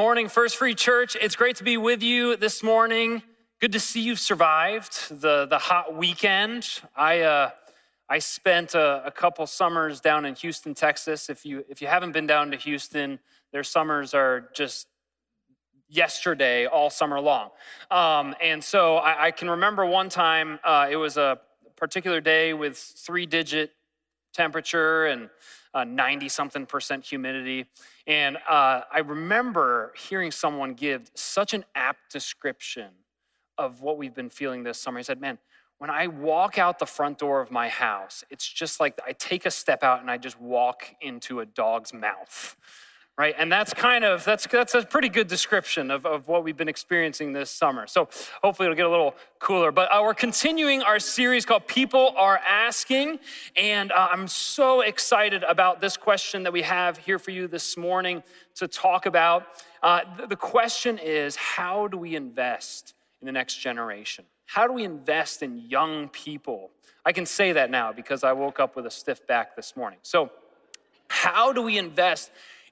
morning, First Free Church. It's great to be with you this morning. Good to see you've survived the, the hot weekend. I, uh, I spent a, a, couple summers down in Houston, Texas. If you, if you haven't been down to Houston, their summers are just yesterday all summer long. Um, and so I, I, can remember one time uh, it was a particular day with three digit temperature and 90 something percent humidity. And uh, I remember hearing someone give such an apt description of what we've been feeling this summer. He said, Man, when I walk out the front door of my house, it's just like I take a step out and I just walk into a dog's mouth right? And that's kind of, that's, that's a pretty good description of, of what we've been experiencing this summer. So hopefully it'll get a little cooler. But uh, we're continuing our series called People Are Asking. And uh, I'm so excited about this question that we have here for you this morning to talk about. Uh, the, the question is, how do we invest in the next generation? How do we invest in young people? I can say that now because I woke up with a stiff back this morning. So, how do we invest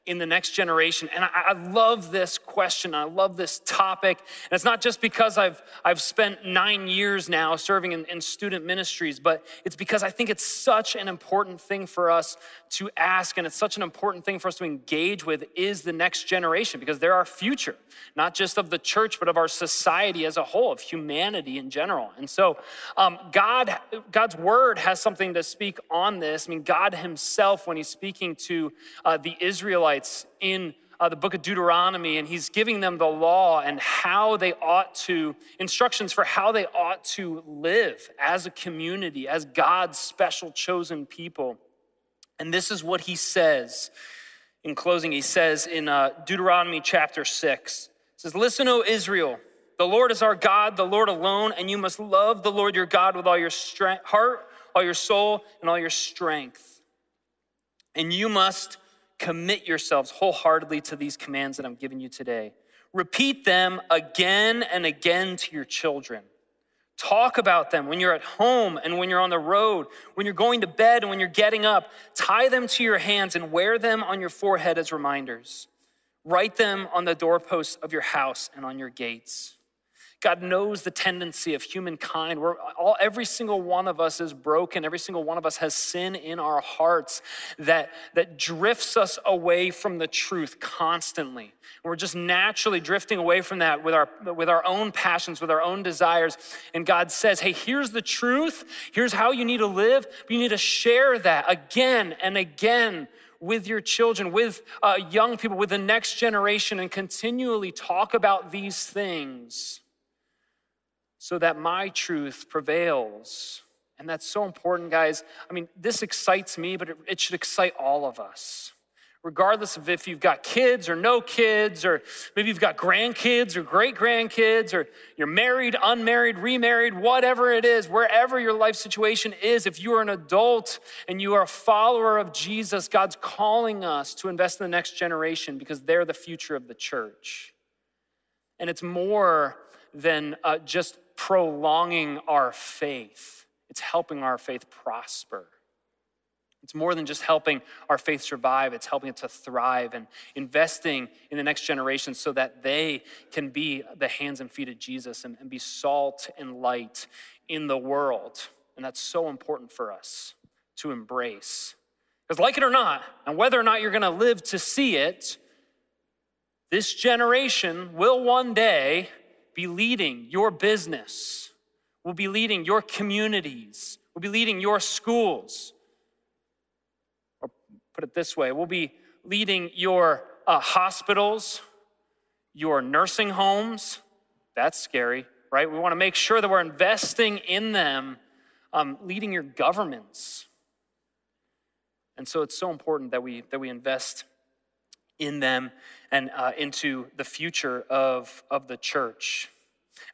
in the next generation? And I, I, love this question. I love this topic. And it's not just because I've, I've spent nine years now serving in, in student ministries, but it's because I think it's such an important thing for us to ask. And it's such an important thing for us to engage with is the next generation because they're our future, not just of the church, but of our society as a whole, of humanity in general. And so um, God, God's word has something to speak on this. I mean, God himself, when he's speaking to uh, the Israelites, Israelites in uh, the book of Deuteronomy, and he's giving them the law and how they ought to, instructions for how they ought to live as a community, as God's special chosen people. And this is what he says in closing. He says in uh, Deuteronomy chapter 6, says, Listen, O Israel, the Lord is our God, the Lord alone, and you must love the Lord your God with all your strength, heart, all your soul, and all your strength. And you must Commit yourselves wholeheartedly to these commands that I'm giving you today. Repeat them again and again to your children. Talk about them when you're at home and when you're on the road, when you're going to bed and when you're getting up. Tie them to your hands and wear them on your forehead as reminders. Write them on the doorposts of your house and on your gates. God knows the tendency of humankind. We're all, every single one of us is broken. Every single one of us has sin in our hearts that, that drifts us away from the truth constantly. We're just naturally drifting away from that with our, with our own passions, with our own desires. And God says, hey, here's the truth. Here's how you need to live. You need to share that again and again with your children, with uh, young people, with the next generation, and continually talk about these things so that my truth prevails. And that's so important, guys. I mean, this excites me, but it, it, should excite all of us. Regardless of if you've got kids or no kids, or maybe you've got grandkids or great grandkids, or you're married, unmarried, remarried, whatever it is, wherever your life situation is, if you are an adult and you are a follower of Jesus, God's calling us to invest in the next generation because they're the future of the church. And it's more than uh, just prolonging our faith, it's helping our faith prosper. It's more than just helping our faith survive, it's helping it to thrive and investing in the next generation so that they can be the hands and feet of Jesus and, and be salt and light in the world. And that's so important for us to embrace. Because, like it or not, and whether or not you're gonna live to see it, this generation will one day be leading your business, will be leading your communities, will be leading your schools. Or put it this way, we'll be leading your uh, hospitals, your nursing homes. That's scary, right? We want to make sure that we're investing in them, um, leading your governments. And so it's so important that we, that we invest in them and uh, into the future of, of the church.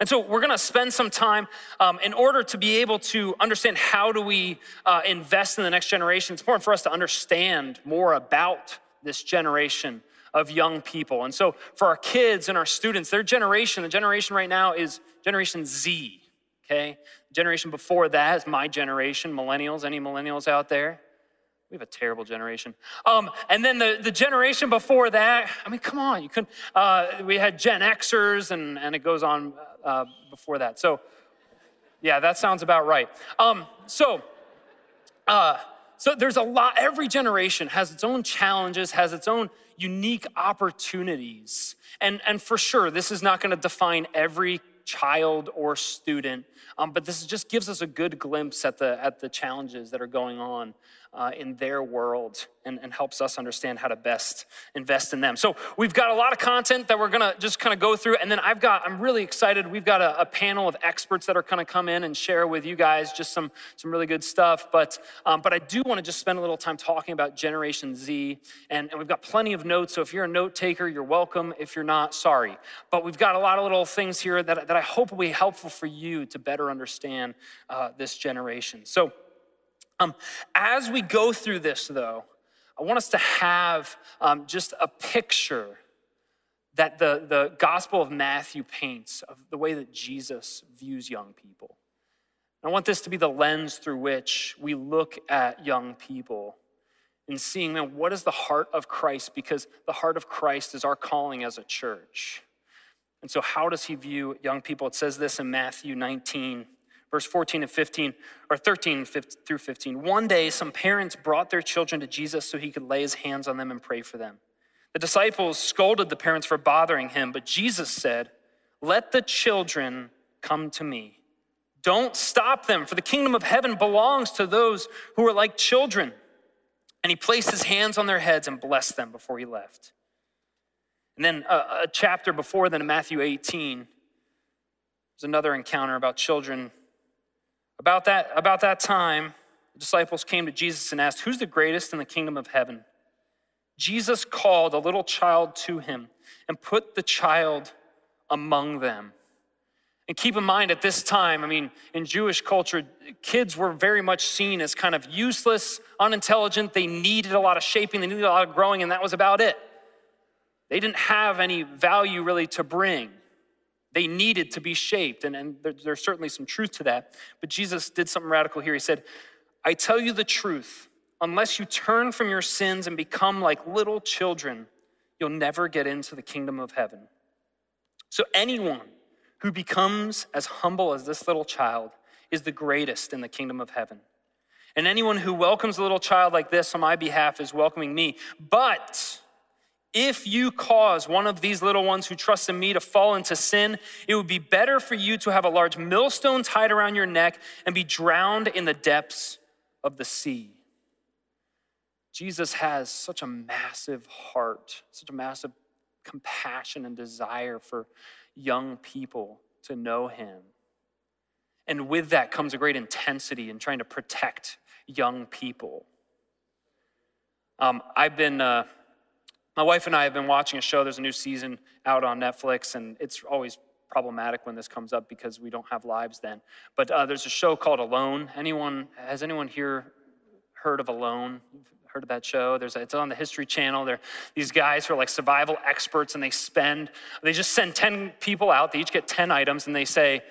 And so we're going to spend some time um, in order to be able to understand how do we uh, invest in the next generation. It's important for us to understand more about this generation of young people. And so for our kids and our students, their generation, the generation right now is Generation Z. Okay, generation before that is my generation, millennials. Any millennials out there? We have a terrible generation. Um, and then the, the generation before that, I mean, come on, you couldn't. Uh, we had Gen Xers, and, and it goes on uh, before that. So, yeah, that sounds about right. Um, so, uh, so there's a lot, every generation has its own challenges, has its own unique opportunities. And, and for sure, this is not going to define every child or student, um, but this just gives us a good glimpse at the, at the challenges that are going on uh, in their world and, and, helps us understand how to best invest in them. So we've got a lot of content that we're gonna just kind of go through. And then I've got, I'm really excited. We've got a, a panel of experts that are gonna come in and share with you guys just some, some really good stuff. But, um, but I do wanna just spend a little time talking about Generation Z. And, and we've got plenty of notes. So if you're a note taker, you're welcome. If you're not, sorry. But we've got a lot of little things here that, that I hope will be helpful for you to better understand uh, this generation. So um, as we go through this, though, I want us to have um, just a picture that the, the Gospel of Matthew paints of the way that Jesus views young people. I want this to be the lens through which we look at young people and seeing man, what is the heart of Christ? Because the heart of Christ is our calling as a church. And so, how does he view young people? It says this in Matthew 19, verse 14 and 15, or 13 through 15. One day, some parents brought their children to Jesus so he could lay his hands on them and pray for them. The disciples scolded the parents for bothering him, but Jesus said, Let the children come to me. Don't stop them, for the kingdom of heaven belongs to those who are like children. And he placed his hands on their heads and blessed them before he left. And then a, a chapter before then, in Matthew 18, there's another encounter about children about that, about that time, the disciples came to Jesus and asked, Who's the greatest in the kingdom of heaven? Jesus called a little child to him and put the child among them. And keep in mind at this time, I mean, in Jewish culture, kids were very much seen as kind of useless, unintelligent. They needed a lot of shaping, they needed a lot of growing, and that was about it. They didn't have any value really to bring. They needed to be shaped, and, and there, there's certainly some truth to that. But Jesus did something radical here. He said, I tell you the truth, unless you turn from your sins and become like little children, you'll never get into the kingdom of heaven. So, anyone who becomes as humble as this little child is the greatest in the kingdom of heaven. And anyone who welcomes a little child like this on my behalf is welcoming me. But if you cause one of these little ones who trust in me to fall into sin, it would be better for you to have a large millstone tied around your neck and be drowned in the depths of the sea. Jesus has such a massive heart, such a massive compassion and desire for young people to know him. And with that comes a great intensity in trying to protect young people. Um, I've been. Uh, my wife and I have been watching a show. There's a new season out on Netflix, and it's always problematic when this comes up because we don't have lives then. But uh, there's a show called Alone. Anyone has anyone here heard of Alone? Heard of that show? There's a, it's on the History Channel. there these guys who are like survival experts, and they spend they just send ten people out. They each get ten items, and they say,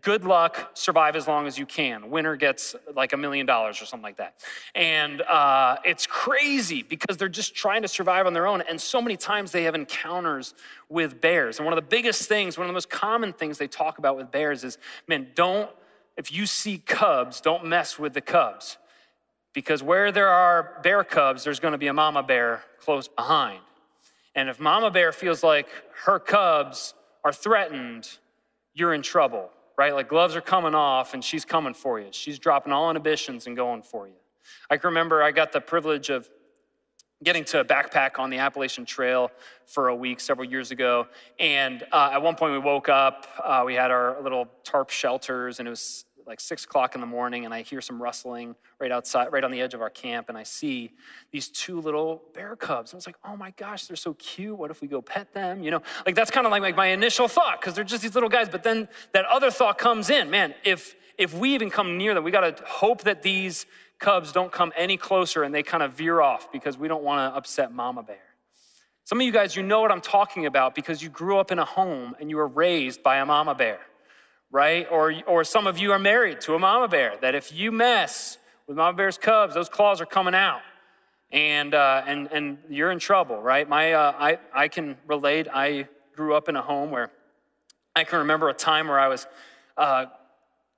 good luck, survive as long as you can. Winner gets like a million dollars or something like that. And uh, it's crazy because they're just trying to survive on their own. And so many times they have encounters with bears. And one of the biggest things, one of the most common things they talk about with bears is man, don't, if you see cubs, don't mess with the cubs. Because where there are bear cubs, there's to be a mama bear close behind. And if mama bear feels like her cubs are threatened, you're in trouble right? Like gloves are coming off and she's coming for you. She's dropping all inhibitions and going for you. I can remember I got the privilege of getting to backpack on the Appalachian Trail for a week several years ago. And uh, at one point we woke up, uh, we had our little tarp shelters, and it was like six o'clock in the morning and I hear some rustling right outside, right on the edge of our camp, and I see these two little bear cubs. I was like, oh my gosh, they're so cute. What if we go pet them? You know, like that's kind of like, like my initial thought, because they're just these little guys. But then that other thought comes in, man, if if we even come near them, we gotta hope that these cubs don't come any closer and they kind of veer off because we don't want to upset mama bear. Some of you guys, you know what I'm talking about because you grew up in a home and you were raised by a mama bear right? Or, or some of you are married to a mama bear, that if you mess with mama bear's cubs, those claws are coming out. and, uh, and, and you're in trouble, right? My, uh, I, I can relate. I grew up in a home where I can remember a time where I was uh,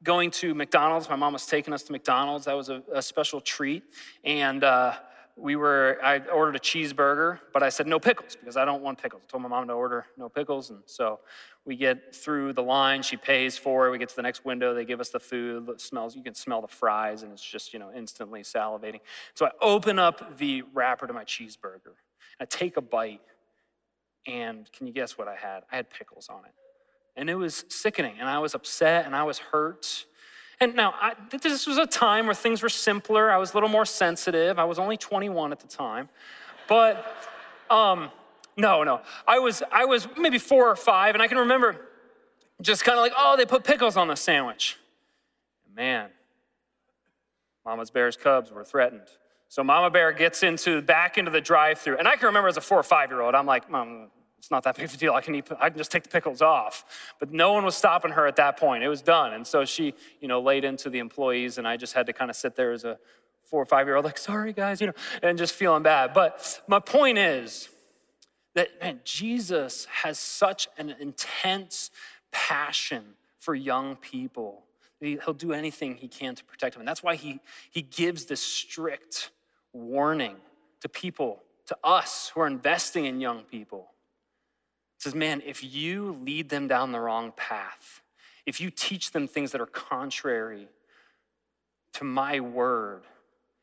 going to McDonald's. My mom was taking us to McDonald's. That was a, a special treat. And uh, we were, I ordered a cheeseburger, but I said no pickles because I don't want pickles. I told my mom to order no pickles. And so we get through the line, she pays for it. We get to the next window, they give us the food. It smells, you can smell the fries, and it's just, you know, instantly salivating. So I open up the wrapper to my cheeseburger. I take a bite, and can you guess what I had? I had pickles on it. And it was sickening, and I was upset, and I was hurt. And now, I, this was a time where things were simpler. I was a little more sensitive. I was only 21 at the time. But, um, no, no. I was, I was maybe four or five, and I can remember just kind of like, oh, they put pickles on the sandwich. Man, Mama's Bear's cubs were threatened. So Mama Bear gets into back into the drive-through, and I can remember as a four or five-year-old, I'm like, Mom, it's not that big of a deal. I can eat, I can just take the pickles off. But no one was stopping her at that point. It was done. And so she, you know, laid into the employees, and I just had to kind of sit there as a four or five-year-old, like, sorry guys, you know, and just feeling bad. But my point is, that man, Jesus has such an intense passion for young people. He'll do anything he can to protect them. And that's why he, he gives this strict warning to people, to us who are investing in young people. Says, man, if you lead them down the wrong path, if you teach them things that are contrary to my word,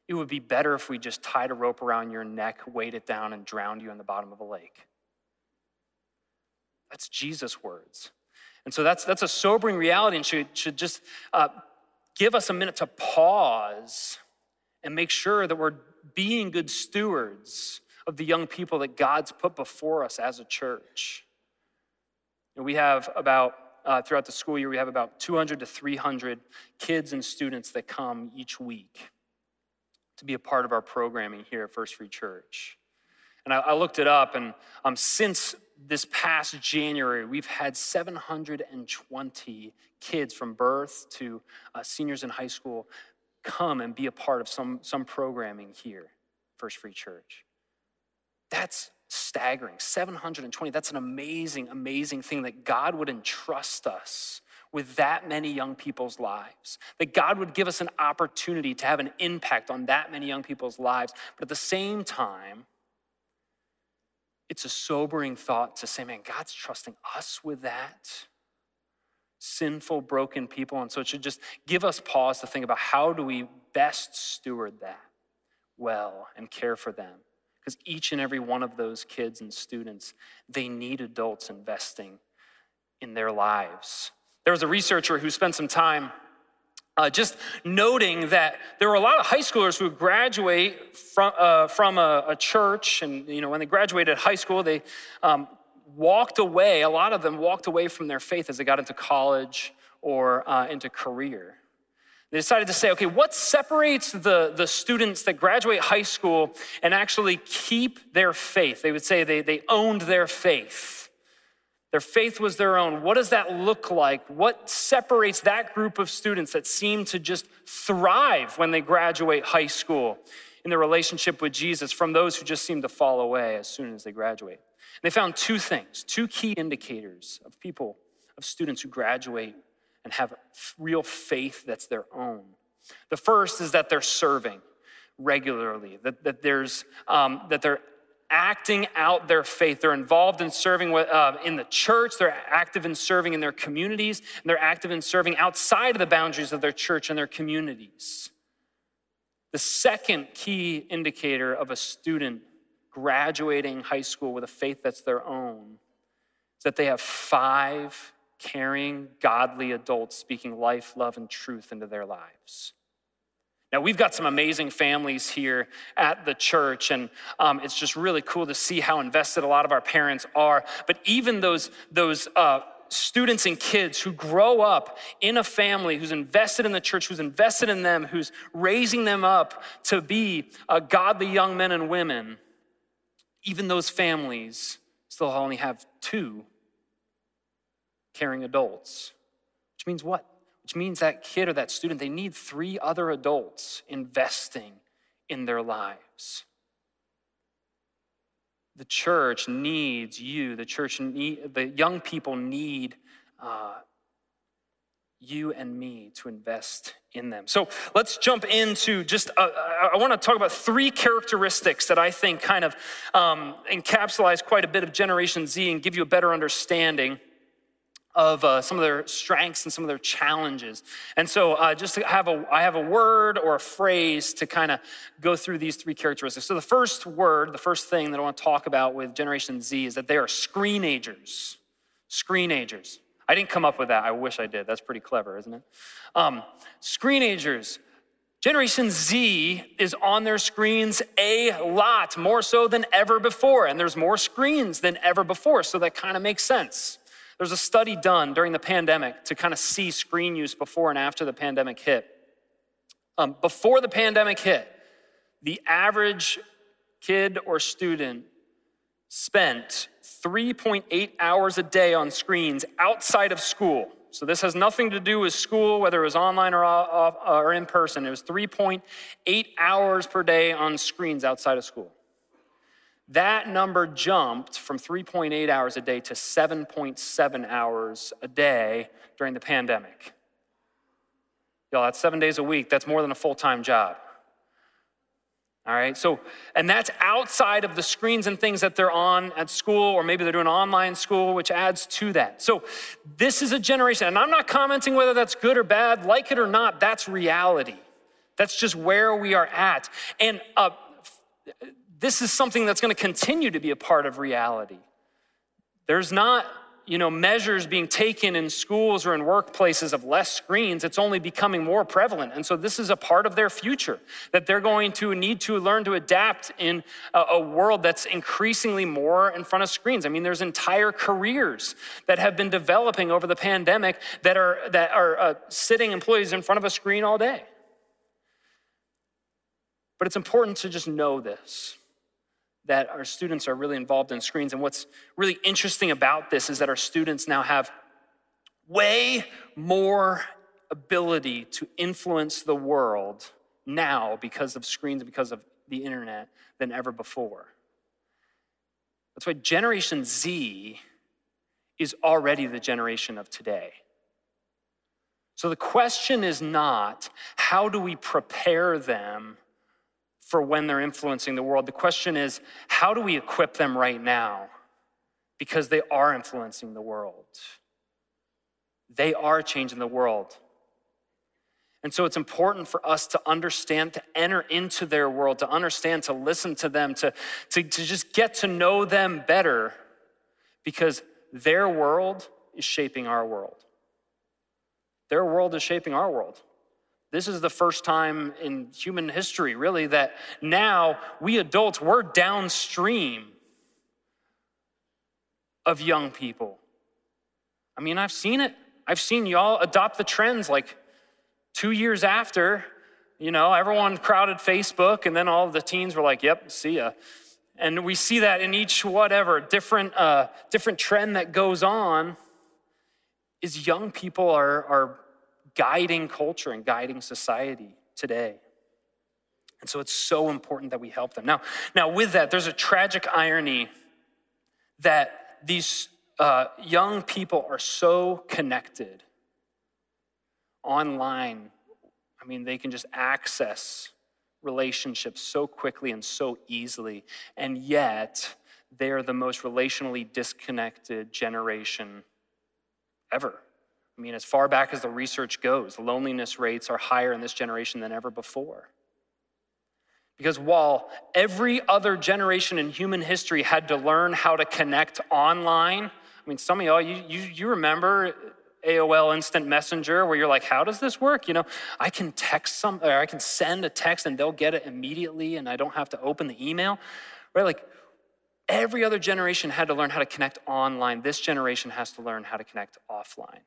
it would be better if we just tied a rope around your neck, weighed it down, and drowned you in the bottom of a lake. That's Jesus' words. And so that's, that's a sobering reality and should, should just uh, give us a minute to pause and make sure that we're being good stewards of the young people that God's put before us as a church. And we have about uh, throughout the school year, we have about 200 to 300 kids and students that come each week to be a part of our programming here at First Free Church. And I, I looked it up, and um, since this past January, we've had 720 kids from birth to uh, seniors in high school come and be a part of some, some programming here, First Free Church. That's staggering. 720, that's an amazing, amazing thing that God would entrust us with that many young people's lives. That God would give us an opportunity to have an impact on that many young people's lives. But at the same time, it's a sobering thought to say, man, God's trusting us with that. Sinful, broken people. And so it should just give us pause to think about how do we best steward that well and care for them. Because each and every one of those kids and students, they need adults investing in their lives. There was a researcher who spent some time uh, just noting that there were a lot of high schoolers who graduate from, uh, from a, a, church, and you know when they graduated high school, they um, walked away. A lot of them walked away from their faith as they got into college or uh, into career. They decided to say, okay, what separates the, the students that graduate high school and actually keep their faith? They would say they, they owned their faith. Their faith was their own. What does that look like? What separates that group of students that seem to just thrive when they graduate high school in their relationship with Jesus from those who just seem to fall away as soon as they graduate? And they found two things, two key indicators of people, of students who graduate and have real faith that's their own. The first is that they're serving regularly, that, that, there's, um, that they're acting out their faith. They're involved in serving uh, in the church, they're active in serving in their communities, and they're active in serving outside of the boundaries of their church and their communities. The second key indicator of a student graduating high school with a faith that's their own is that they have five caring, godly adults speaking life, love, and truth into their lives. Now, we've got some amazing families here at the church, and um, it's just really cool to see how invested a lot of our parents are. But even those, those uh, students and kids who grow up in a family who's invested in the church, who's invested in them, who's raising them up to be uh, godly young men and women, even those families still only have two caring adults. Which means what? which means that kid or that student, they need three other adults investing in their lives. the church needs you. The church, need, the young people need uh, you and me to invest in them. So let's jump into just, uh, I want to talk about three characteristics that I think kind of um, quite a bit of Generation Z and give you a better understanding of uh, some of their strengths and some of their challenges. And so uh, just to have a, I have a word or a phrase to kind of go through these three characteristics. So the first word, the first thing that I want to talk about with Generation Z is that they are screenagers. Screenagers. I didn't come up with that. I wish I did. That's pretty clever, isn't it? Um, screenagers. Generation Z is on their screens a lot, more so than ever before. And there's more screens than ever before. So that kind of makes sense. There's a study done during the pandemic to kind of see screen use before and after the pandemic hit. Um, before the pandemic hit, the average kid or student spent 3.8 hours a day on screens outside of school. So this has nothing to do with school, whether it was online or, off, or in person. It was 3.8 hours per day on screens outside of school. That number jumped from 3.8 hours a day to 7.7 hours a day during the pandemic. Y'all, that's seven days a week. That's more than a full time job. All right, so, and that's outside of the screens and things that they're on at school, or maybe they're doing online school, which adds to that. So, this is a generation, and I'm not commenting whether that's good or bad, like it or not, that's reality. That's just where we are at. And uh, this is something that's gonna continue to be a part of reality. There's not you know, measures being taken in schools or in workplaces of less screens, it's only becoming more prevalent. And so this is a part of their future that they're going to need to learn to adapt in a, a world that's increasingly more in front of screens. I mean, there's entire careers that have been developing over the pandemic that are, that are uh, sitting employees in front of a screen all day. But it's important to just know this that our students are really involved in screens. And what's really interesting about this is that our students now have way more ability to influence the world now because of screens and because of the internet than ever before. That's why Generation Z is already the generation of today. So the question is not how do we prepare them for when they're influencing the world. The question is, how do we equip them right now? Because they are influencing the world. They are changing the world. And so it's important for us to understand, to enter into their world, to understand, to listen to them, to, to, to just get to know them better because their world is shaping our world. Their world is shaping our world. This is the first time in human history, really, that now we adults, we're downstream of young people. I mean, I've seen it. I've seen y'all adopt the trends like two years after, you know, everyone crowded Facebook, and then all the teens were like, yep, see ya. And we see that in each whatever different, uh, different trend that goes on is young people are, are guiding culture and guiding society today. And so it's so important that we help them. Now, now with that, there's a tragic irony that these uh, young people are so connected online. I mean, they can just access relationships so quickly and so easily, and yet they are the most relationally disconnected generation ever. I mean, as far back as the research goes, loneliness rates are higher in this generation than ever before. Because while every other generation in human history had to learn how to connect online, I mean, some of y'all, you, you, you remember AOL Instant Messenger where you're like, how does this work? You know, I can text some, or I can send a text and they'll get it immediately and I don't have to open the email, right? Like, every other generation had to learn how to connect online. This generation has to learn how to connect offline.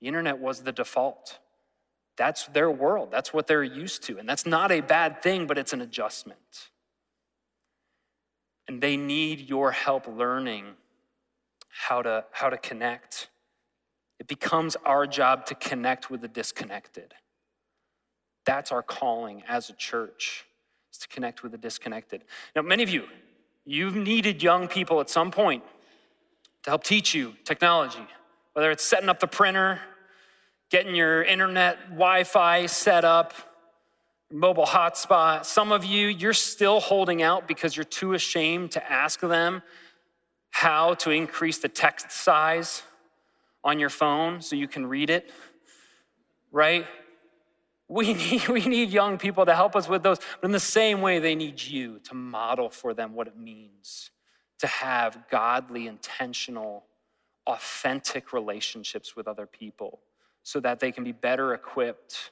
The internet was the default. That's their world. That's what they're used to. And that's not a bad thing, but it's an adjustment. And they need your help learning how to, how to connect. It becomes our job to connect with the disconnected. That's our calling as a church, is to connect with the disconnected. Now, many of you, You've needed young people at some point to help teach you technology, whether it's setting up the printer, getting your internet Wi Fi set up, mobile hotspot. Some of you, you're still holding out because you're too ashamed to ask them how to increase the text size on your phone so you can read it, right? We need, we need young people to help us with those, but in the same way, they need you to model for them what it means to have godly, intentional, authentic relationships with other people so that they can be better equipped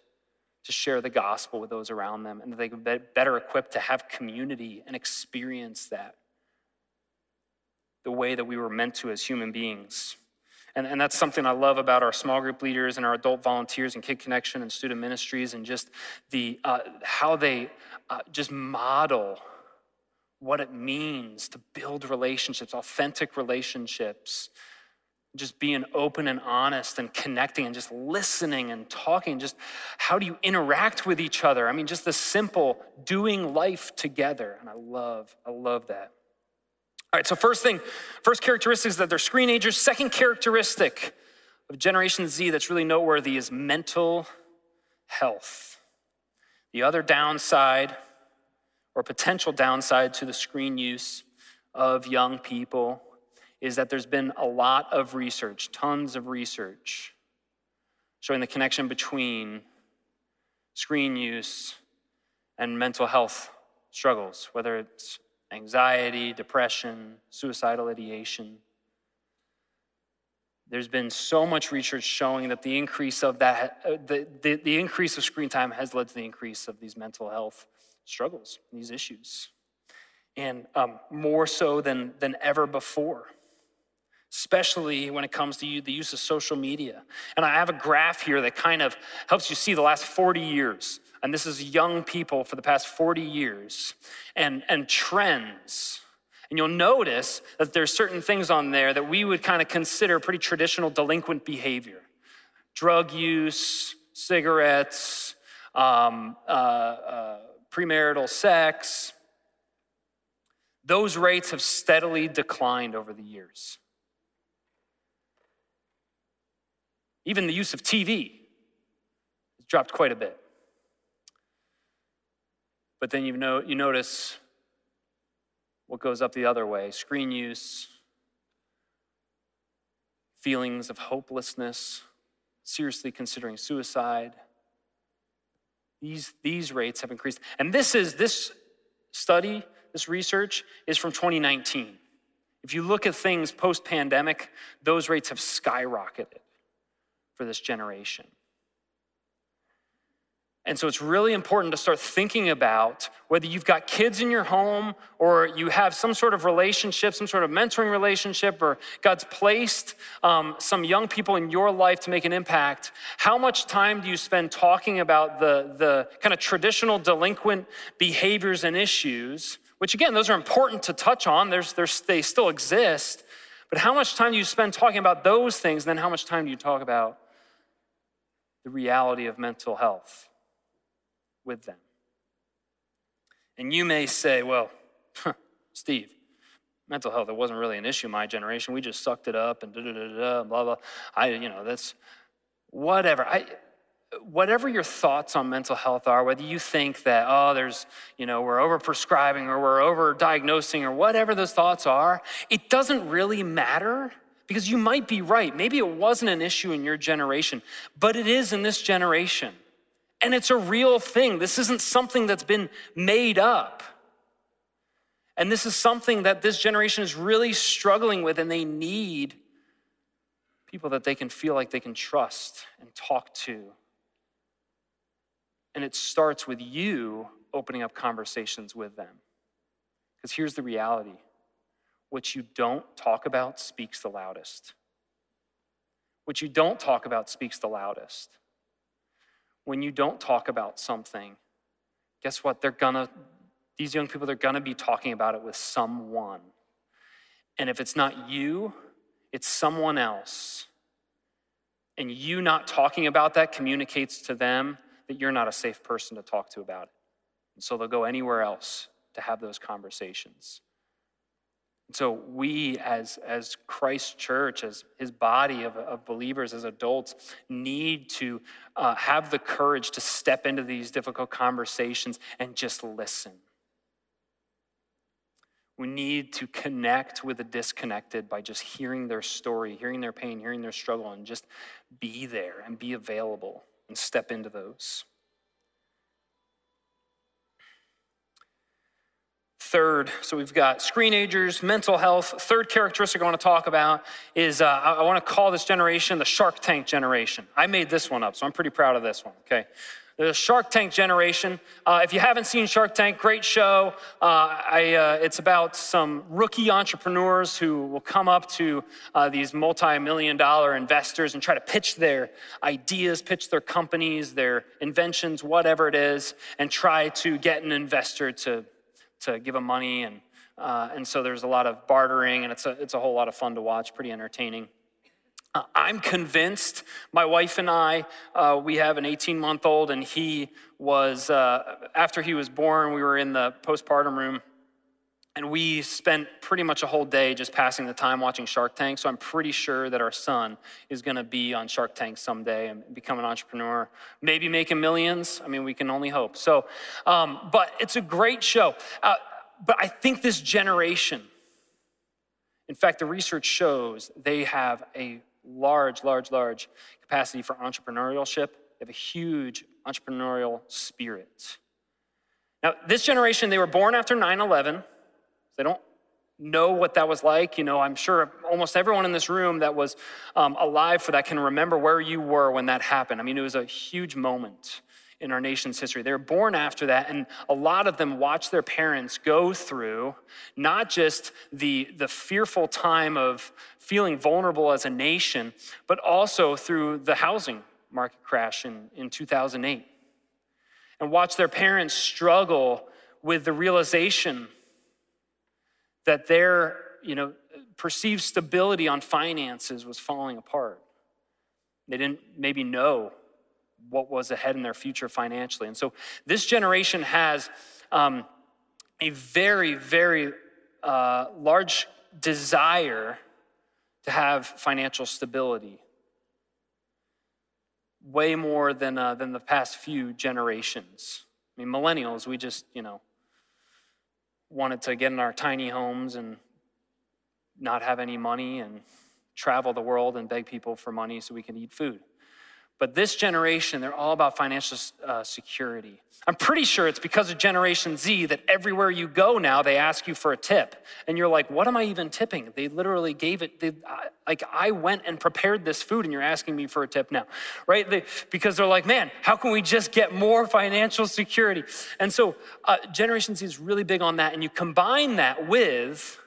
to share the gospel with those around them and that they can be better equipped to have community and experience that the way that we were meant to as human beings. And, and that's something I love about our small group leaders and our adult volunteers and Kid Connection and student ministries and just the, uh, how they uh, just model what it means to build relationships, authentic relationships, just being open and honest and connecting and just listening and talking. Just how do you interact with each other? I mean, just the simple doing life together. And I love, I love that. All right, so first thing, first characteristic is that they're screenagers. Second characteristic of Generation Z that's really noteworthy is mental health. The other downside or potential downside to the screen use of young people is that there's been a lot of research, tons of research, showing the connection between screen use and mental health struggles, whether it's anxiety, depression, suicidal ideation. There's been so much research showing that the increase of that, uh, the, the, the increase of screen time has led to the increase of these mental health struggles, these issues, and um, more so than, than ever before especially when it comes to the use of social media. And I have a graph here that kind of helps you see the last 40 years. And this is young people for the past 40 years and, and trends. And you'll notice that there's certain things on there that we would kind of consider pretty traditional delinquent behavior drug use, cigarettes, um, uh, uh, premarital sex. Those rates have steadily declined over the years. Even the use of TV has dropped quite a bit. But then you, know, you notice what goes up the other way screen use, feelings of hopelessness, seriously considering suicide. These, these rates have increased. And this is this study, this research is from 2019. If you look at things post pandemic, those rates have skyrocketed for this generation. And so it's really important to start thinking about whether you've got kids in your home or you have some sort of relationship, some sort of mentoring relationship, or God's placed um, some young people in your life to make an impact. How much time do you spend talking about the, the kind of traditional delinquent behaviors and issues? Which, again, those are important to touch on, there's, there's, they still exist. But how much time do you spend talking about those things, and then how much time do you talk about the reality of mental health with them. And you may say, well, Steve, mental health, it wasn't really an issue in my generation. We just sucked it up and da da da blah, blah. I, you know, that's whatever. I, whatever your thoughts on mental health are, whether you think that, oh, there's, you know, we're over prescribing or we're over diagnosing or whatever those thoughts are, it doesn't really matter because you might be right. Maybe it wasn't an issue in your generation, but it is in this generation. And it's a real thing. This isn't something that's been made up. And this is something that this generation is really struggling with, and they need people that they can feel like they can trust and talk to. And it starts with you opening up conversations with them. Because here's the reality what you don't talk about speaks the loudest. What you don't talk about speaks the loudest. When you don't talk about something, guess what? They're gonna, these young people, they're gonna be talking about it with someone. And if it's not you, it's someone else. And you not talking about that communicates to them that you're not a safe person to talk to about it. And so they'll go anywhere else to have those conversations. So we, as, as Christ Church, as his body of, of believers, as adults, need to uh, have the courage to step into these difficult conversations and just listen. We need to connect with the disconnected by just hearing their story, hearing their pain, hearing their struggle, and just be there and be available and step into those. Third, so we've got screenagers, mental health. Third characteristic I want to talk about is uh, I want to call this generation the Shark Tank generation. I made this one up, so I'm pretty proud of this one, okay? The Shark Tank generation. Uh, if you haven't seen Shark Tank, great show. Uh, I, uh, it's about some rookie entrepreneurs who will come up to uh, these multi million dollar investors and try to pitch their ideas, pitch their companies, their inventions, whatever it is, and try to get an investor to to give them money. And, uh, and so there's a lot of bartering, and it's a, it's a whole lot of fun to watch, pretty entertaining. Uh, I'm convinced, my wife and I, uh, we have an 18 month old, and he was, uh, after he was born, we were in the postpartum room. And we spent pretty much a whole day just passing the time watching Shark Tank. So I'm pretty sure that our son is going to be on Shark Tank someday and become an entrepreneur, maybe making millions. I mean, we can only hope. So, um, but it's a great show. Uh, but I think this generation, in fact, the research shows they have a large, large, large capacity for entrepreneurship. They have a huge entrepreneurial spirit. Now, this generation, they were born after 9 11. They don't know what that was like. You know, I'm sure almost everyone in this room that was um, alive for that can remember where you were when that happened. I mean, it was a huge moment in our nation's history. They were born after that, and a lot of them watched their parents go through not just the, the fearful time of feeling vulnerable as a nation, but also through the housing market crash in, in 2008. And watch their parents struggle with the realization that their you know, perceived stability on finances was falling apart. They didn't maybe know what was ahead in their future financially. And so this generation has um, a very, very uh, large desire to have financial stability, way more than, uh, than the past few generations. I mean, millennials, we just, you know, wanted to get in our tiny homes and not have any money and travel the world and beg people for money so we can eat food. But this generation, they're all about financial uh, security. I'm pretty sure it's because of Generation Z that everywhere you go now, they ask you for a tip. And you're like, what am I even tipping? They literally gave it, they, like, I went and prepared this food and you're asking me for a tip now, right? They, because they're like, man, how can we just get more financial security? And so uh, Generation Z is really big on that. And you combine that with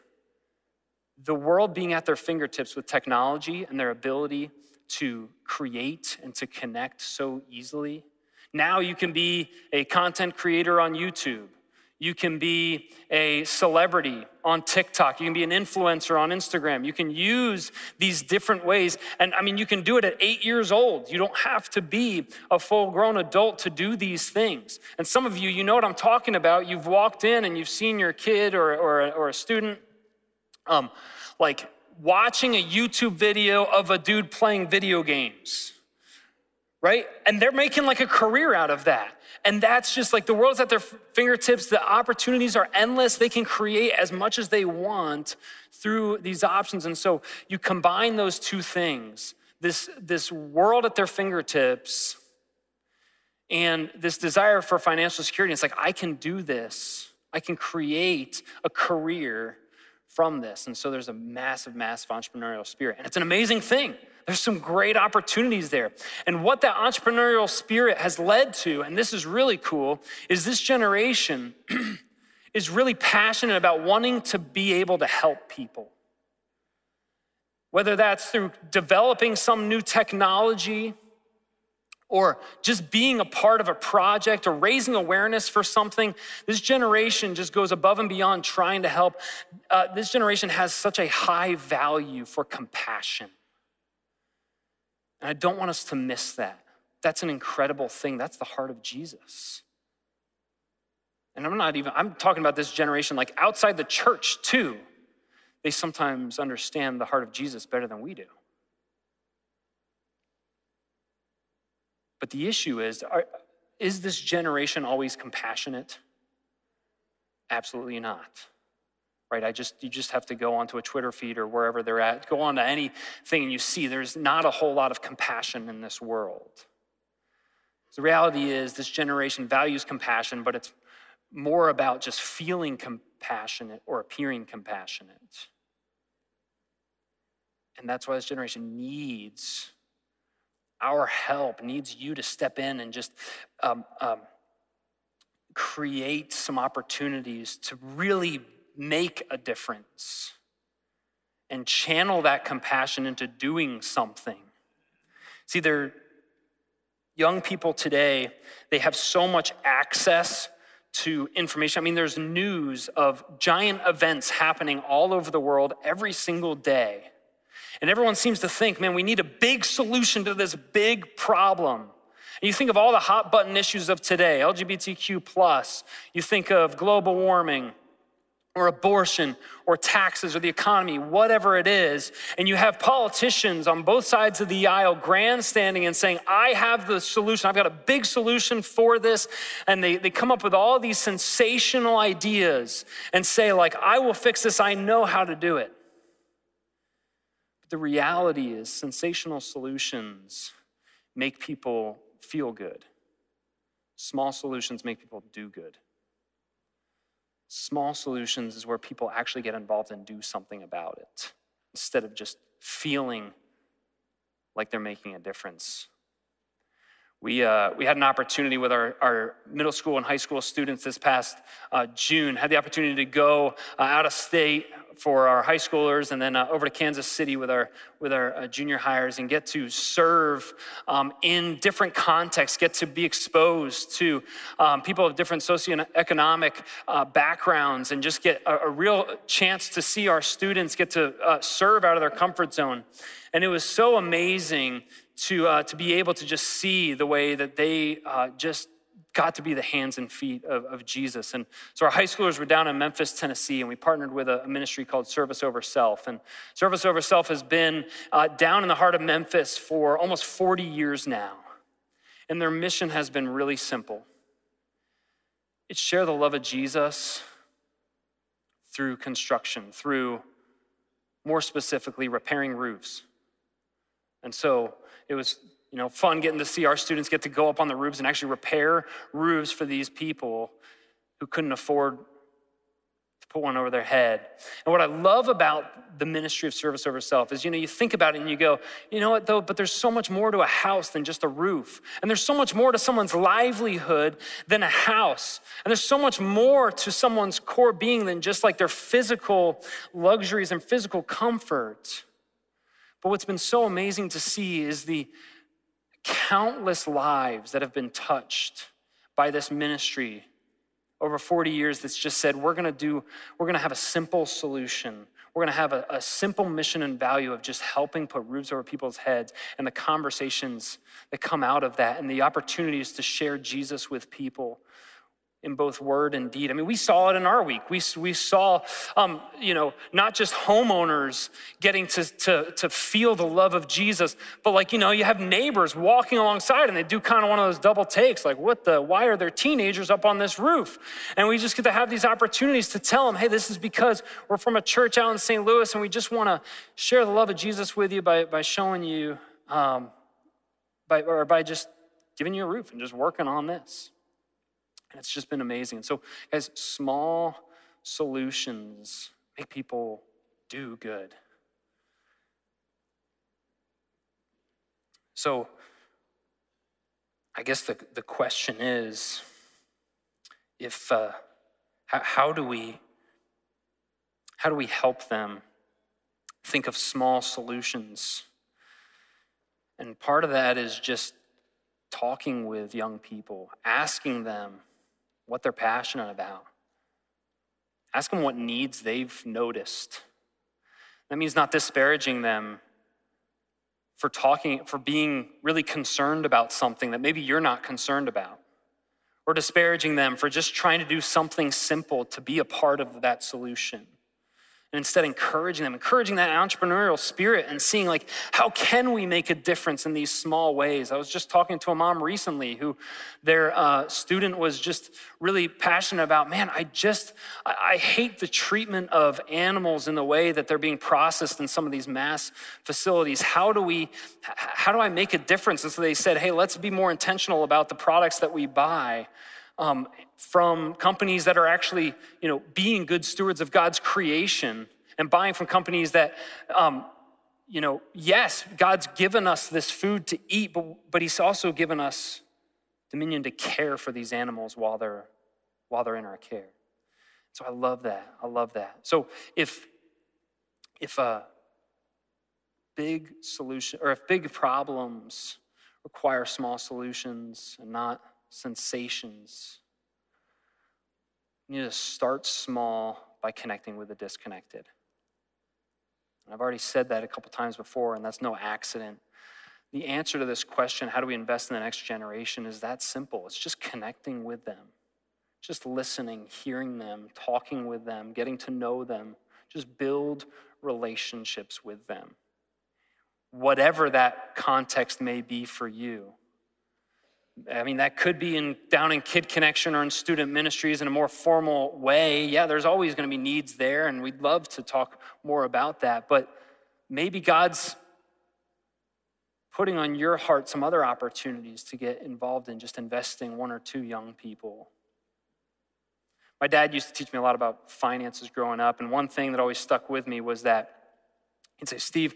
the world being at their fingertips with technology and their ability to create and to connect so easily. Now you can be a content creator on YouTube. You can be a celebrity on TikTok. You can be an influencer on Instagram. You can use these different ways. And I mean, you can do it at eight years old. You don't have to be a full grown adult to do these things. And some of you, you know what I'm talking about. You've walked in and you've seen your kid or, or, or a student um, like watching a YouTube video of a dude playing video games, right? And they're making like a career out of that. And that's just like the world's at their fingertips. The opportunities are endless. They can create as much as they want through these options. And so you combine those two things this, this world at their fingertips and this desire for financial security. It's like, I can do this, I can create a career from this. And so there's a massive, massive entrepreneurial spirit. And it's an amazing thing. There's some great opportunities there. And what that entrepreneurial spirit has led to, and this is really cool, is this generation is really passionate about wanting to be able to help people. Whether that's through developing some new technology, or just being a part of a project or raising awareness for something. This generation just goes above and beyond trying to help. Uh, this generation has such a high value for compassion. And I don't want us to miss that. That's an incredible thing. That's the heart of Jesus. And I'm not even, I'm talking about this generation like outside the church too. they sometimes understand the heart of Jesus better than we do. But the issue is are, is this generation always compassionate? Absolutely not. Right? I just you just have to go onto a Twitter feed or wherever they're at, go on to anything and you see there's not a whole lot of compassion in this world. The reality is this generation values compassion, but it's more about just feeling compassionate or appearing compassionate. And that's why this generation needs our help, needs you to step in and just um, um, create some opportunities to really make a difference and channel that compassion into doing something. See, they're young people today, they have so much access to information. I mean, there's news of giant events happening all over the world every single day. And everyone seems to think, man, we need a big solution to this big problem. And you think of all the hot button issues of today, LGBTQ, plus. you think of global warming, or abortion or taxes or the economy, whatever it is, and you have politicians on both sides of the aisle grandstanding and saying, I have the solution, I've got a big solution for this, and they, they come up with all these sensational ideas and say, like, I will fix this, I know how to do it. The reality is, sensational solutions make people feel good. Small solutions make people do good. Small solutions is where people actually get involved and do something about it instead of just feeling like they're making a difference. We, uh, we had an opportunity with our, our middle school and high school students this past uh, June, had the opportunity to go uh, out of state for our high schoolers and then uh, over to Kansas City with our, with our uh, junior highers and get to serve um, in different contexts, get to be exposed to um, people of different socioeconomic uh, backgrounds and just get a, a, real chance to see our students get to uh, serve out of their comfort zone. And it was so amazing to, uh, to be able to just see the way that they uh, just got to be the hands and feet of, of, Jesus. And so our high schoolers were down in Memphis, Tennessee, and we partnered with a, ministry called Service Over Self. And Service Over Self has been uh, down in the heart of Memphis for almost 40 years now. And their mission has been really simple it's share the love of Jesus through construction, through more specifically repairing roofs. And so it was you know, fun getting to see our students get to go up on the roofs and actually repair roofs for these people who couldn't afford to put one over their head. And what I love about the ministry of service over self is, you know, you think about it and you go, you know what, though, but there's so much more to a house than just a roof. And there's so much more to someone's livelihood than a house. And there's so much more to someone's core being than just like their physical luxuries and physical comfort. But what's been so amazing to see is the countless lives that have been touched by this ministry over 40 years that's just said we're going to do we're going to have a simple solution. We're going to have a, a, simple mission and value of just helping put roofs over people's heads and the conversations that come out of that and the opportunities to share jesus with people in both word and deed. I mean, we saw it in our week. We, we saw, um, you know, not just homeowners getting to, to, to feel the love of Jesus, but like, you know, you have neighbors walking alongside and they do kind of one of those double takes, like, what the, why are there teenagers up on this roof? And we just get to have these opportunities to tell them, hey, this is because we're from a church out in St. Louis and we just want to share the love of Jesus with you by, by showing you, um, by, or by just giving you a roof and just working on this. And it's just been amazing. So, guys, small solutions make people do good. So, I guess the, the question is if uh, how, how do we how do we help them think of small solutions? And part of that is just talking with young people, asking them what they're passionate about. Ask them what needs they've noticed. That means not disparaging them for talking, for being really concerned about something that maybe you're not concerned about, or disparaging them for just trying to do something simple to be a part of that solution. And instead encouraging them, encouraging that entrepreneurial spirit and seeing like, how can we make a difference in these small ways? I was just talking to a mom recently who their uh, student was just really passionate about, man, I just, I, I hate the treatment of animals in the way that they're being processed in some of these mass facilities. How do we, how do I make a difference? And so they said, hey, let's be more intentional about the products that we buy um, from companies that are actually, you know, being good stewards of God's creation and buying from companies that, um, you know, yes, God's given us this food to eat, but, but He's also given us dominion to care for these animals while they're while they're in our care. So I love that. I love that. So if if a big solution or if big problems require small solutions and not sensations. You need to start small by connecting with the disconnected. And I've already said that a couple times before, and that's no accident. The answer to this question, how do we invest in the next generation, is that simple. It's just connecting with them, just listening, hearing them, talking with them, getting to know them. Just build relationships with them. Whatever that context may be for you. I mean, that could be in down in Kid Connection or in student ministries in a more formal way. Yeah, there's always going to be needs there, and we'd love to talk more about that. But maybe God's putting on your heart some other opportunities to get involved in just investing one or two young people. My dad used to teach me a lot about finances growing up, and one thing that always stuck with me was that he'd say, Steve,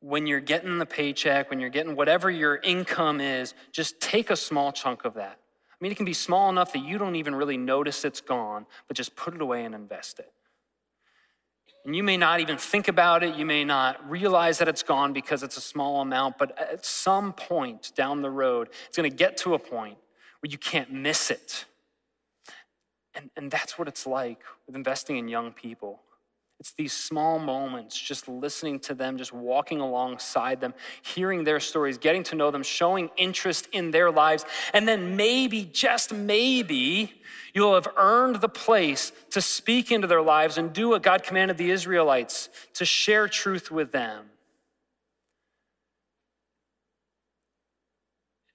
when you're getting the paycheck, when you're getting whatever your income is, just take a small chunk of that. I mean, it can be small enough that you don't even really notice it's gone, but just put it away and invest it. And you may not even think about it, you may not realize that it's gone because it's a small amount, but at some point down the road, it's gonna get to a point where you can't miss it. And, and that's what it's like with investing in young people. It's these small moments, just listening to them, just walking alongside them, hearing their stories, getting to know them, showing interest in their lives. And then maybe, just maybe, you'll have earned the place to speak into their lives and do what God commanded the Israelites to share truth with them.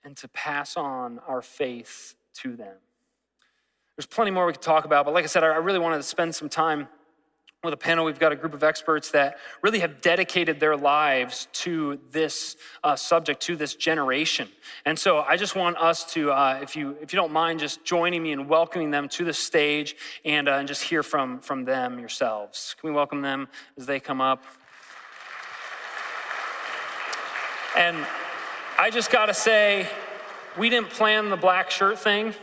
And to pass on our faith to them. There's plenty more we could talk about, but like I said, I really wanted to spend some time with a panel, we've got a group of experts that really have dedicated their lives to this uh, subject, to this generation. And so I just want us to, uh, if, you, if you don't mind, just joining me and welcoming them to the stage and, uh, and just hear from, from them yourselves. Can we welcome them as they come up? And I just got to say, we didn't plan the black shirt thing,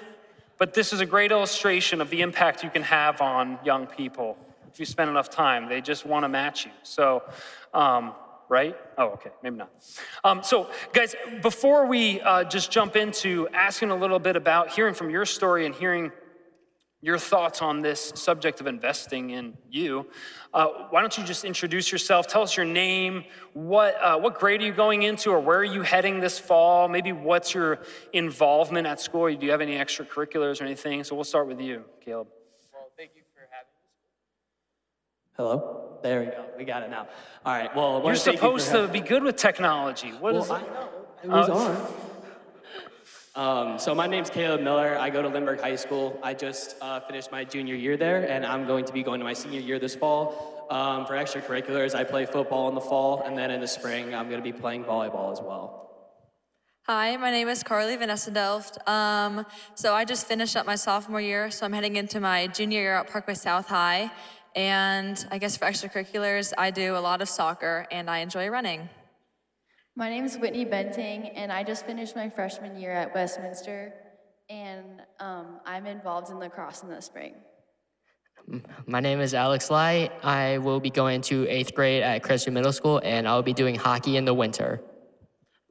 but this is a great illustration of the impact you can have on young people if you spend enough time. They just want to match you. So, um, right? Oh, okay, maybe not. Um, so, guys, before we uh, just jump into asking a little bit about hearing from your story and hearing your thoughts on this subject of investing in you, uh, why don't you just introduce yourself? Tell us your name. What, uh, what grade are you going into, or where are you heading this fall? Maybe what's your involvement at school? Do you have any extracurriculars or anything? So, we'll start with you, Caleb. Hello? There we go. We got it now. All right. Well, you're supposed you to be good with technology. What well, is I know. It was uh, on. Um, so my name's Caleb Miller. I go to Lindbergh High School. I just uh, finished my junior year there, and I'm going to be going to my senior year this fall. Um, for extracurriculars, I play football in the fall, and then in the spring, I'm going to be playing volleyball as well. Hi, my name is Carly Vanessa Delft. Um, so I just finished up my sophomore year, so I'm heading into my junior year at Parkway South High. And I guess for extracurriculars, I do a lot of soccer and I enjoy running. My name is Whitney Benting, and I just finished my freshman year at Westminster, and um, I'm involved in lacrosse in the spring. My name is Alex Lai. I will be going to eighth grade at Crestview Middle School, and I'll be doing hockey in the winter.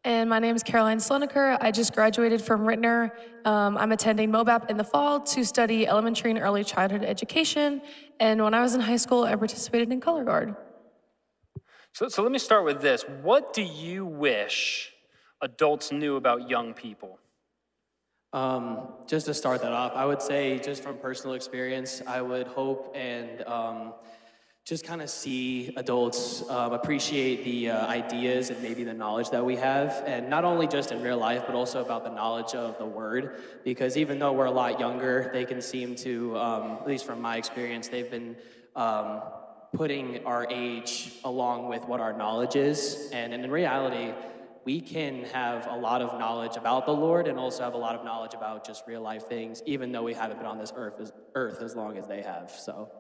And my name is Caroline Sloneker. I just graduated from Ritenour. Um, I'm attending MOBAP in the fall to study elementary and early childhood education. And when I was in high school, I participated in Color Guard. So, so let me start with this. What do you wish adults knew about young people? Um, just to start that off, I would say, just from personal experience, I would hope and um, just kind of see adults um, appreciate the uh, ideas and maybe the knowledge that we have, and not only just in real life, but also about the knowledge of the Word. Because even though we're a lot younger, they can seem to, um, at least from my experience, they've been um, putting our age along with what our knowledge is, and, and in reality, we can have a lot of knowledge about the Lord and also have a lot of knowledge about just real life things, even though we haven't been on this earth as, earth as long as they have. So.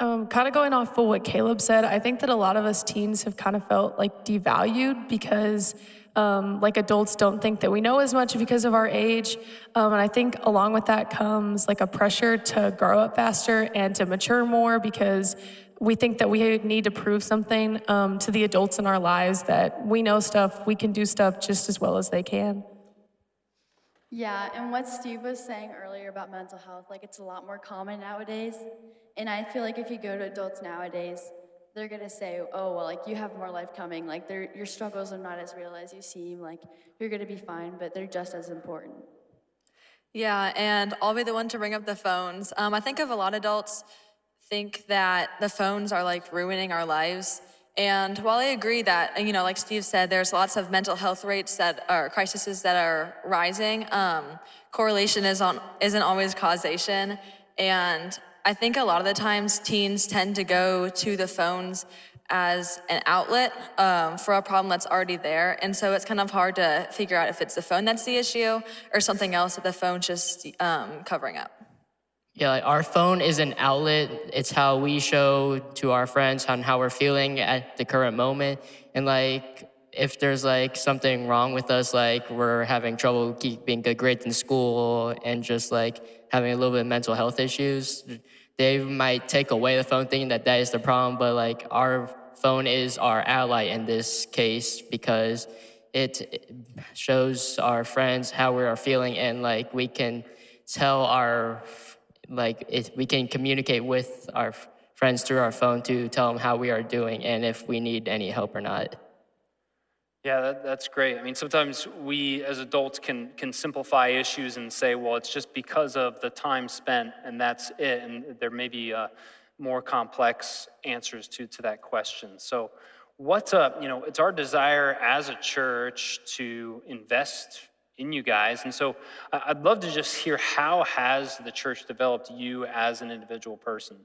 Um, kind of going off of what Caleb said, I think that a lot of us teens have kind of felt like devalued because, um, like, adults don't think that we know as much because of our age. Um, and I think along with that comes like a pressure to grow up faster and to mature more because we think that we need to prove something um, to the adults in our lives that we know stuff, we can do stuff just as well as they can. Yeah, and what Steve was saying earlier about mental health, like it's a lot more common nowadays. And I feel like if you go to adults nowadays, they're gonna say, oh, well, like you have more life coming. Like your struggles are not as real as you seem. Like you're gonna be fine, but they're just as important. Yeah, and I'll be the one to bring up the phones. Um, I think of a lot of adults think that the phones are like ruining our lives. And while I agree that, you know, like Steve said, there's lots of mental health rates that are crises that are rising, um, correlation is on, isn't always causation. And I think a lot of the times teens tend to go to the phones as an outlet um, for a problem that's already there. And so it's kind of hard to figure out if it's the phone that's the issue or something else that the phone's just um, covering up. Yeah, like our phone is an outlet. It's how we show to our friends on how we're feeling at the current moment. And like, if there's like something wrong with us, like we're having trouble keeping good grades in school and just like having a little bit of mental health issues, they might take away the phone thinking that that is the problem. But like, our phone is our ally in this case because it shows our friends how we are feeling and like we can tell our like we can communicate with our friends through our phone to tell them how we are doing and if we need any help or not. Yeah, that, that's great. I mean, sometimes we as adults can can simplify issues and say, well, it's just because of the time spent, and that's it. And there may be uh, more complex answers to to that question. So, what's up? You know, it's our desire as a church to invest in you guys. And so I'd love to just hear how has the church developed you as an individual person?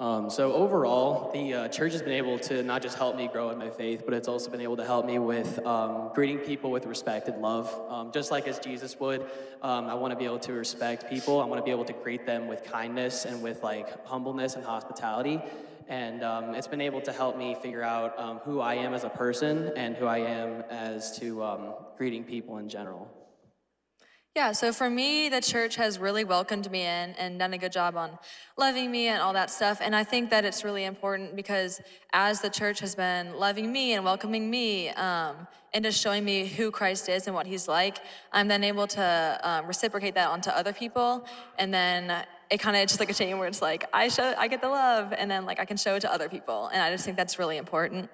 Um, so overall, the uh, church has been able to not just help me grow in my faith, but it's also been able to help me with um, greeting people with respect and love. Um, just like as Jesus would, um, I want to be able to respect people. I want to be able to greet them with kindness and with like humbleness and hospitality and um, it's been able to help me figure out um, who I am as a person and who I am as to um, greeting people in general. Yeah, so for me, the church has really welcomed me in and done a good job on loving me and all that stuff. And I think that it's really important because as the church has been loving me and welcoming me um, and just showing me who Christ is and what he's like, I'm then able to um, reciprocate that onto other people. And then it kind of just like a chain where it's like, I show, I get the love, and then like I can show it to other people. And I just think that's really important.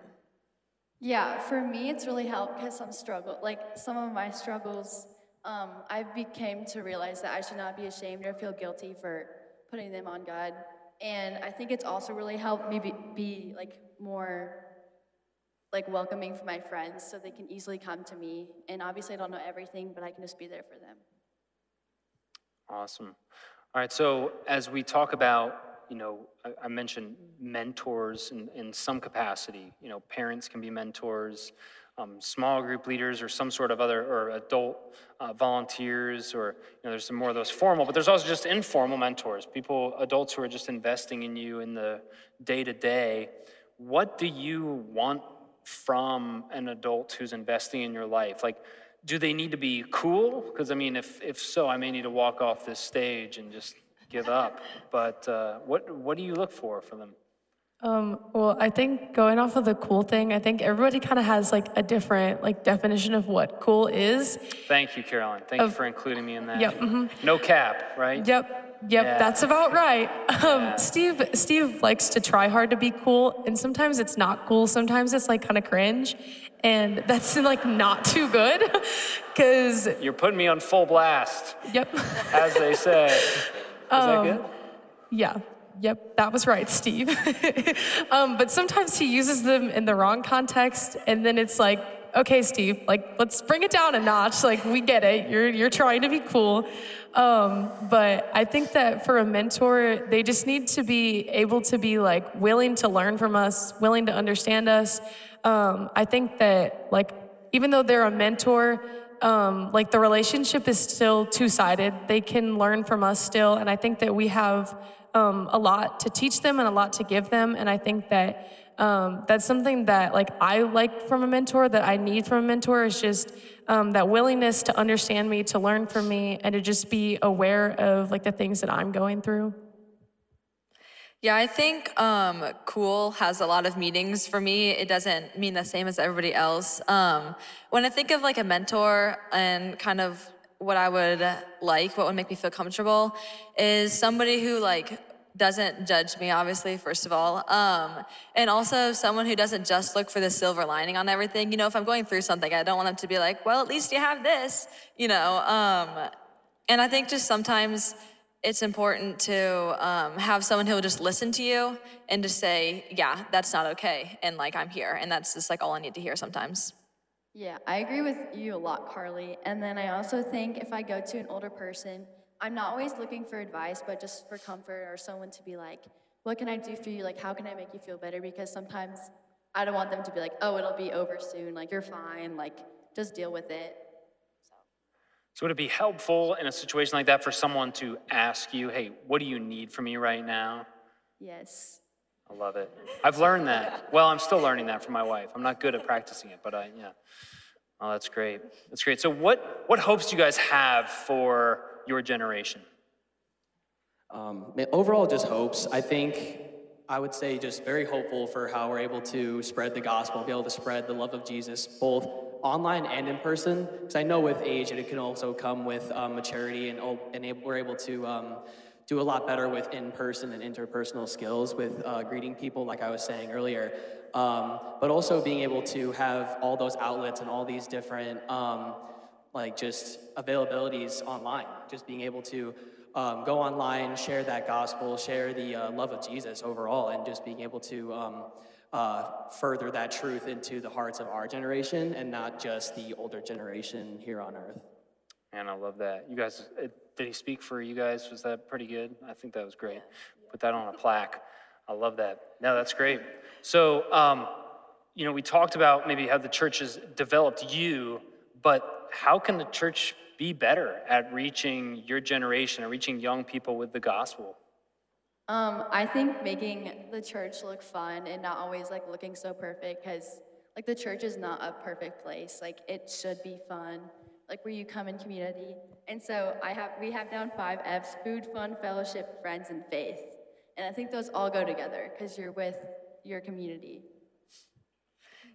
Yeah, for me, it's really helped because some struggle, like some of my struggles um, I became to realize that I should not be ashamed or feel guilty for putting them on God. And I think it's also really helped me be, be like more like welcoming for my friends so they can easily come to me. And obviously I don't know everything, but I can just be there for them. Awesome. All right, so as we talk about, you know, I, I mentioned mentors in, in some capacity. You know, parents can be mentors um, small group leaders or some sort of other or adult uh, volunteers or you know there's some more of those formal but there's also just informal mentors people adults who are just investing in you in the day to day what do you want from an adult who's investing in your life like do they need to be cool because i mean if if so i may need to walk off this stage and just give up but uh, what what do you look for for them um, well, I think going off of the cool thing, I think everybody kind of has like a different like definition of what cool is. Thank you, Caroline. Thank of, you for including me in that. Yep. Mm-hmm. No cap, right? Yep. Yep. Yeah. That's about right. Um, yeah. Steve Steve likes to try hard to be cool, and sometimes it's not cool. Sometimes it's like kind of cringe, and that's like not too good, because you're putting me on full blast. Yep. As they say. Is um, that good? Yeah. Yep, that was right, Steve. um, but sometimes he uses them in the wrong context, and then it's like, okay, Steve, like let's bring it down a notch. Like we get it. You're you're trying to be cool. Um, but I think that for a mentor, they just need to be able to be like willing to learn from us, willing to understand us. Um, I think that like even though they're a mentor, um, like the relationship is still two-sided. They can learn from us still, and I think that we have um, a lot to teach them and a lot to give them. And I think that um, that's something that like I like from a mentor, that I need from a mentor is just um, that willingness to understand me, to learn from me, and to just be aware of like the things that I'm going through. Yeah, I think um, cool has a lot of meanings for me. It doesn't mean the same as everybody else. Um, when I think of like a mentor and kind of what I would like, what would make me feel comfortable, is somebody who like doesn't judge me, obviously, first of all. Um, and also someone who doesn't just look for the silver lining on everything. You know, if I'm going through something, I don't want them to be like, well, at least you have this, you know. Um, and I think just sometimes it's important to um, have someone who will just listen to you and just say, yeah, that's not okay. And like, I'm here. And that's just like all I need to hear sometimes. Yeah, I agree with you a lot, Carly. And then I also think if I go to an older person, I'm not always looking for advice, but just for comfort or someone to be like, what can I do for you? Like, how can I make you feel better? Because sometimes I don't want them to be like, oh, it'll be over soon. Like, you're fine. Like, just deal with it. So, would it be helpful in a situation like that for someone to ask you, hey, what do you need from me right now? Yes. I love it. I've learned that. Well, I'm still learning that from my wife. I'm not good at practicing it, but I, yeah. Oh, that's great. That's great. So, what, what hopes do you guys have for your generation? Um, overall, just hopes. I think I would say just very hopeful for how we're able to spread the gospel, be able to spread the love of Jesus, both online and in person. Because I know with age, it can also come with um, maturity, and, and we're able to um, do a lot better with in-person and interpersonal skills with uh, greeting people, like I was saying earlier. Um, but also being able to have all those outlets and all these different, um, like just availabilities online. Just being able to um, go online, share that gospel, share the uh, love of Jesus overall, and just being able to um, uh, further that truth into the hearts of our generation and not just the older generation here on earth. And I love that. You guys, did he speak for you guys? Was that pretty good? I think that was great. Put that on a plaque. I love that. No, that's great. So, um, you know, we talked about maybe how the church has developed you, but how can the church be better at reaching your generation and reaching young people with the gospel? Um, I think making the church look fun and not always like looking so perfect because like the church is not a perfect place. Like it should be fun like where you come in community. And so I have we have down five F's: food, fun, fellowship, friends, and faith. And I think those all go together because you're with your community.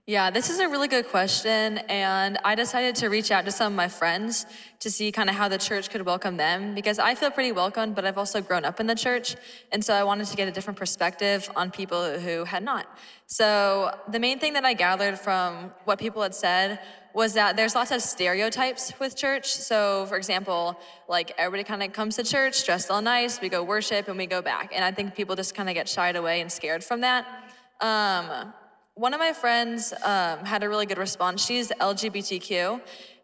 Yeah, this is a really good question. And I decided to reach out to some of my friends to see kind of how the church could welcome them because I feel pretty welcomed, but I've also grown up in the church. And so I wanted to get a different perspective on people who had not. So the main thing that I gathered from what people had said was that there's lots of stereotypes with church. So, for example, like everybody kind of comes to church dressed all nice, we go worship, and we go back. And I think people just kind of get shied away and scared from that. Um, one of my friends um, had a really good response. She's LGBTQ,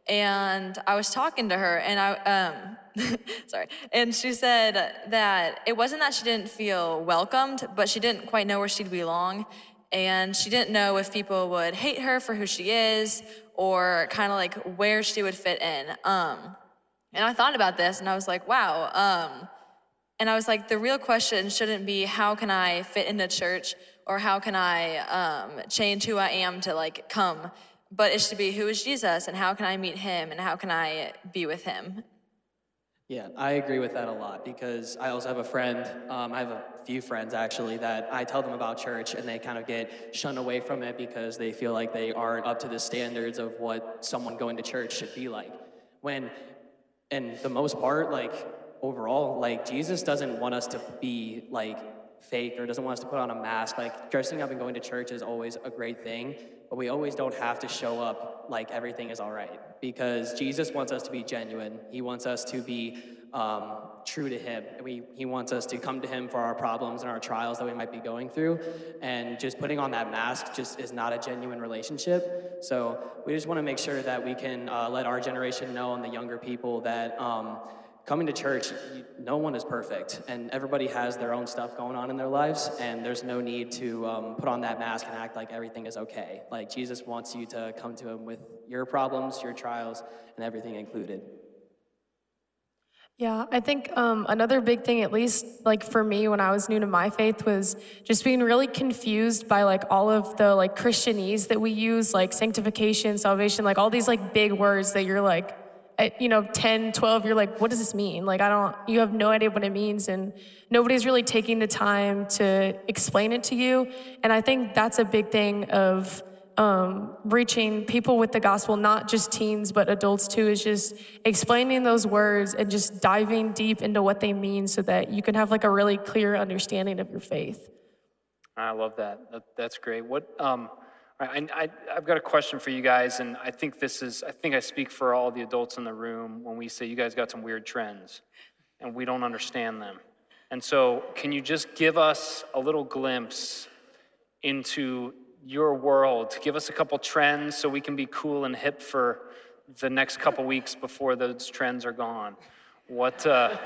and I was talking to her, and I, um, sorry, and she said that it wasn't that she didn't feel welcomed, but she didn't quite know where she'd belong, and she didn't know if people would hate her for who she is or kind of like where she would fit in. Um, and I thought about this and I was like, wow. Um, and I was like, the real question shouldn't be how can I fit into church or how can I um, change who I am to like come, but it should be who is Jesus and how can I meet him and how can I be with him. Yeah, I agree with that a lot because I also have a friend, um, I have a few friends actually, that I tell them about church and they kind of get shunned away from it because they feel like they aren't up to the standards of what someone going to church should be like. When, in the most part, like overall, like Jesus doesn't want us to be like fake or doesn't want us to put on a mask. Like dressing up and going to church is always a great thing, but we always don't have to show up like everything is all right because Jesus wants us to be genuine. He wants us to be um, true to Him. We, he wants us to come to Him for our problems and our trials that we might be going through. And just putting on that mask just is not a genuine relationship. So we just want to make sure that we can uh, let our generation know and the younger people that. Um, coming to church, no one is perfect, and everybody has their own stuff going on in their lives, and there's no need to um, put on that mask and act like everything is okay. Like Jesus wants you to come to Him with your problems, your trials, and everything included. Yeah, I think um, another big thing, at least like for me when I was new to my faith, was just being really confused by like all of the like Christianese that we use, like sanctification, salvation, like all these like big words that you're like, at, you know, 10, 12, you're like, what does this mean? Like, I don't, you have no idea what it means. And nobody's really taking the time to explain it to you. And I think that's a big thing of, um, reaching people with the gospel, not just teens, but adults too, is just explaining those words and just diving deep into what they mean so that you can have like a really clear understanding of your faith. I love that. that that's great. What, um, I, I, I've got a question for you guys, and I think this is, I think I speak for all the adults in the room when we say you guys got some weird trends and we don't understand them. And so, can you just give us a little glimpse into your world. Give us a couple trends so we can be cool and hip for the next couple weeks before those trends are gone. What, uh,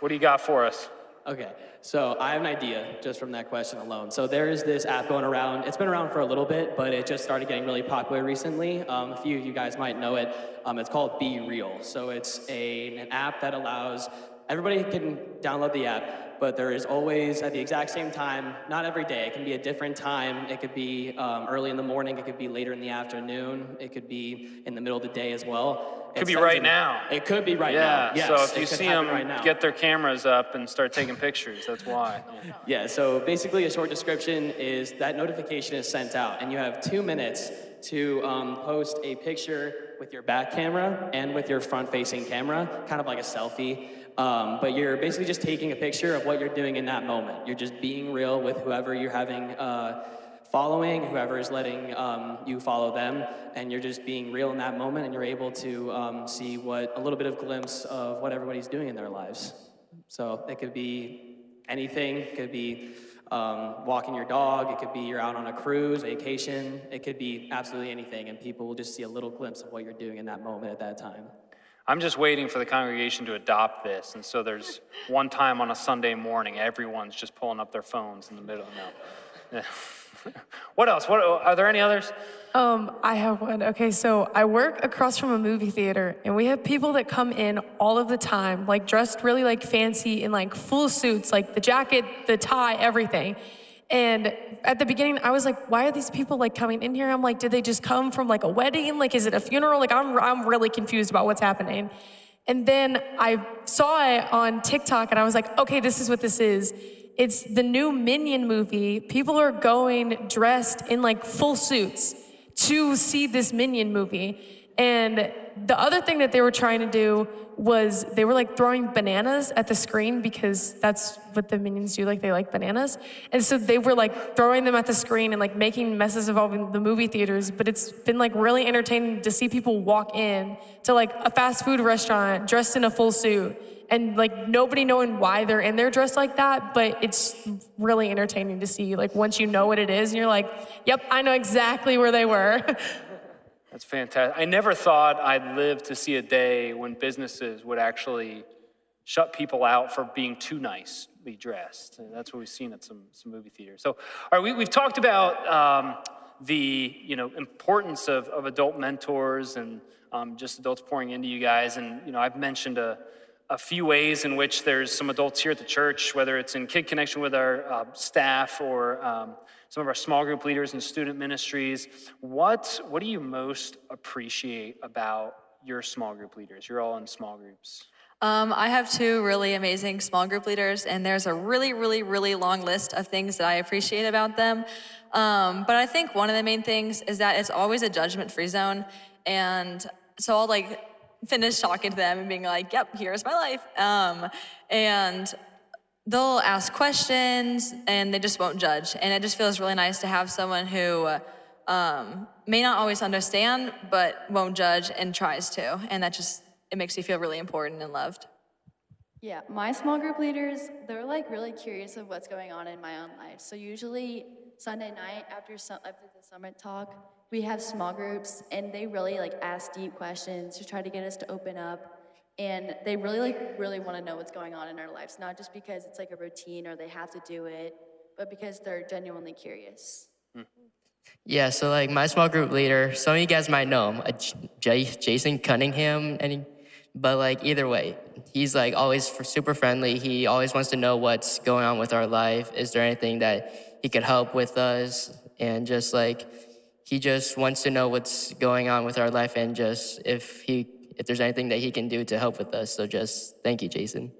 what do you got for us? Okay, so I have an idea just from that question alone. So there is this app going around. It's been around for a little bit, but it just started getting really popular recently. Um, a few of you guys might know it. Um, it's called BeReal. So it's a, an app that allows everybody can download the app but there is always at the exact same time, not every day. It can be a different time. It could be um, early in the morning. It could be later in the afternoon. It could be in the middle of the day as well. It could be right now. It could be right yeah, now. Yeah. so if you see them right get their cameras up and start taking pictures, that's why. Yeah. So basically, a short description is that notification is sent out, and you have two minutes to um, post a picture with your back camera and with your front-facing camera, kind of like a selfie. Um, but you're basically just taking a picture of what you're doing in that moment. You're just being real with whoever you're having uh, following, whoever is letting um, you follow them, and you're just being real in that moment, and you're able to um, see what a little bit of glimpse of what everybody's doing in their lives. So it could be anything. It could be um, walking your dog. It could be you're out on a cruise, vacation. It could be absolutely anything, and people will just see a little glimpse of what you're doing in that moment at that time. I'm just waiting for the congregation to adopt this. And so there's one time on a Sunday morning, everyone's just pulling up their phones in the middle. No. what else? What, are there any others? Um, I have one. Okay, so I work across from a movie theater, and we have people that come in all of the time, like dressed really like fancy in like full suits, like the jacket, the tie, everything. And at the beginning, I was like, why are these people like coming in here? I'm like, did they just come from like a wedding? Like, is it a funeral? Like, I'm, I'm really confused about what's happening. And then I saw it on TikTok and I was like, okay, this is what this is. It's the new Minion movie. People are going dressed in like full suits to see this Minion movie. And the other thing that they were trying to do was they were like throwing bananas at the screen because that's what the minions do like they like bananas. And so they were like throwing them at the screen and like making messes of all the movie theaters but it's been like really entertaining to see people walk in to like a fast food restaurant dressed in a full suit and like nobody knowing why they're in there dressed like that but it's really entertaining to see like once you know what it is and you're like yep i know exactly where they were That's fantastic. I never thought I'd live to see a day when businesses would actually shut people out for being too nicely dressed. And that's what we've seen at some, some movie theaters. So, all right, we, have talked about um, the you know importance of, of adult mentors and um, just adults pouring into you guys. And you know, I've mentioned a, a few ways in which there's some adults here at the church, whether it's in Kid Connection with our uh, staff or um, some of our small group leaders and student ministries. What, what do you most appreciate about your small group leaders? You're all in small groups. Um, I have two really amazing small group leaders, and there's a really, really, really long list of things that I appreciate about them. Um, but I think one of the main things is that it's always a judgment free zone. And so I'll like finish talking to them and being like, yep, here's my life. Um, and they'll ask questions and they just won't judge. And it just feels really nice to have someone who um, may not always understand, but won't judge and tries to. And that just, it makes you feel really important and loved. Yeah, my small group leaders, they're like really curious of what's going on in my own life. So usually Sunday night after some, after the summit talk, we have small groups and they really like ask deep questions to try to get us to open up. And they really like really want to know what's going on in our lives, not just because it's like a routine or they have to do it, but because they're genuinely curious. Yeah, so like my small group leader, some of you guys might know him, uh, J- Jason Cunningham, and he, but like either way, he's like always f- super friendly. He always wants to know what's going on with our life. Is there anything that he could help with us? And just like he just wants to know what's going on with our life and just if he if there's anything that he can do to help with us. So just thank you, Jason.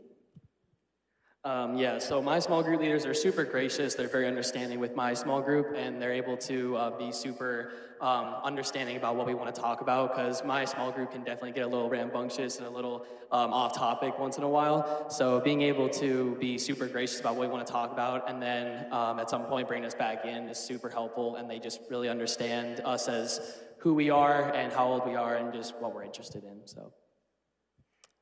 Um, yeah, so my small group leaders are super gracious. They're very understanding with my small group, and they're able to uh, be super um, understanding about what we want to talk about. Because my small group can definitely get a little rambunctious and a little um, off topic once in a while. So being able to be super gracious about what we want to talk about, and then um, at some point bring us back in is super helpful. And they just really understand us as who we are and how old we are, and just what we're interested in. So.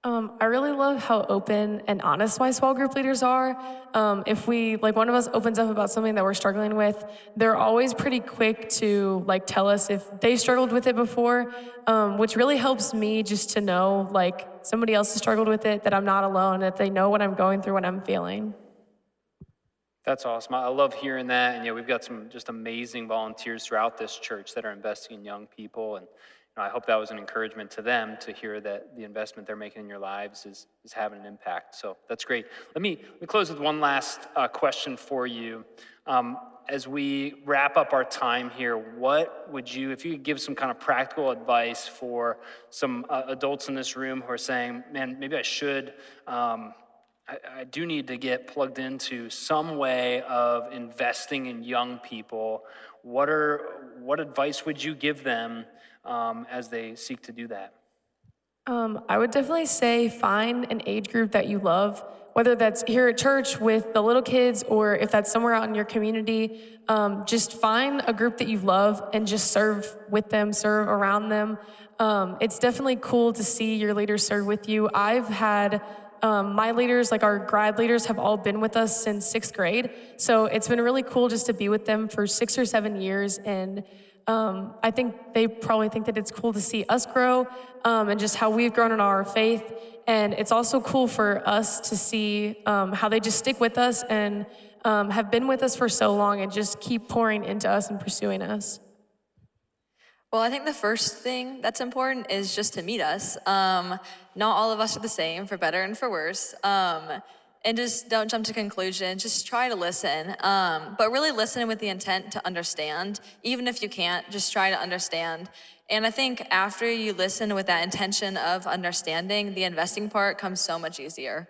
Um, I really love how open and honest my small group leaders are. Um, if we, like one of us opens up about something that we're struggling with, they're always pretty quick to like tell us if they struggled with it before, um, which really helps me just to know like somebody else has struggled with it, that I'm not alone, that they know what I'm going through, what I'm feeling. That's awesome. I love hearing that. And yeah, we've got some just amazing volunteers throughout this church that are investing in young people. And you know, I hope that was an encouragement to them to hear that the investment they're making in your lives is, is having an impact. So that's great. Let me, let me close with one last uh, question for you. Um, as we wrap up our time here, what would you, if you could give some kind of practical advice for some uh, adults in this room who are saying, man, maybe I should. Um, I, I do need to get plugged into some way of investing in young people. What are what advice would you give them um, as they seek to do that? Um, I would definitely say find an age group that you love, whether that's here at church with the little kids or if that's somewhere out in your community. Um, just find a group that you love and just serve with them, serve around them. Um, it's definitely cool to see your leaders serve with you. I've had um, my leaders, like our grad leaders, have all been with us since sixth grade. So it's been really cool just to be with them for six or seven years. And um, I think they probably think that it's cool to see us grow um, and just how we've grown in our faith. And it's also cool for us to see um, how they just stick with us and um, have been with us for so long and just keep pouring into us and pursuing us. Well, I think the first thing that's important is just to meet us. Um, not all of us are the same, for better and for worse. Um, and just don't jump to conclusions. Just try to listen, um, but really listen with the intent to understand. Even if you can't, just try to understand. And I think after you listen with that intention of understanding, the investing part comes so much easier.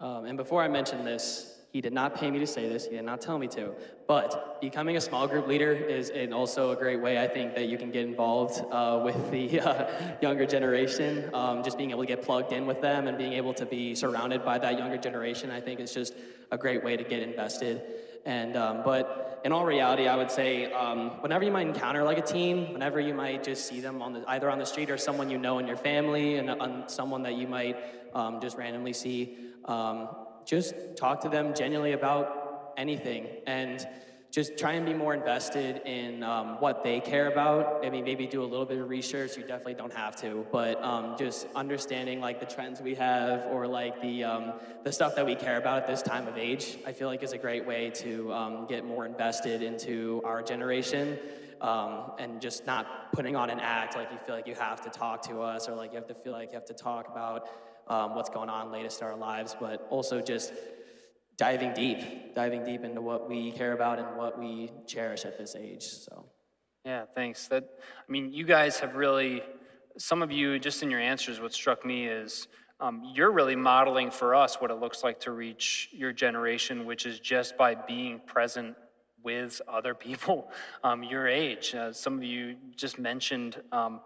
Um, and before I mention this, he did not pay me to say this, he did not tell me to. But becoming a small group leader is also a great way, I think, that you can get involved uh, with the uh, younger generation. Um, just being able to get plugged in with them and being able to be surrounded by that younger generation, I think, is just a great way to get invested. And um, but in all reality, I would say um, whenever you might encounter like a teen, whenever you might just see them on the, either on the street or someone you know in your family, and uh, someone that you might um, just randomly see, um, just talk to them genuinely about anything and just try and be more invested in um, what they care about. I mean, maybe do a little bit of research. You definitely don't have to, but um, just understanding like the trends we have or like the um, the stuff that we care about at this time of age. I feel like is a great way to um, get more invested into our generation. Um, and just not putting on an act like you feel like you have to talk to us or like you have to feel like you have to talk about um, what's going on latest in our lives, but also just diving deep, diving deep into what we care about and what we cherish at this age. So, yeah, thanks. That I mean, you guys have really, some of you, just in your answers, what struck me is um, you're really modeling for us what it looks like to reach your generation, which is just by being present with other people um, your age. Uh, some of you just mentioned. Um,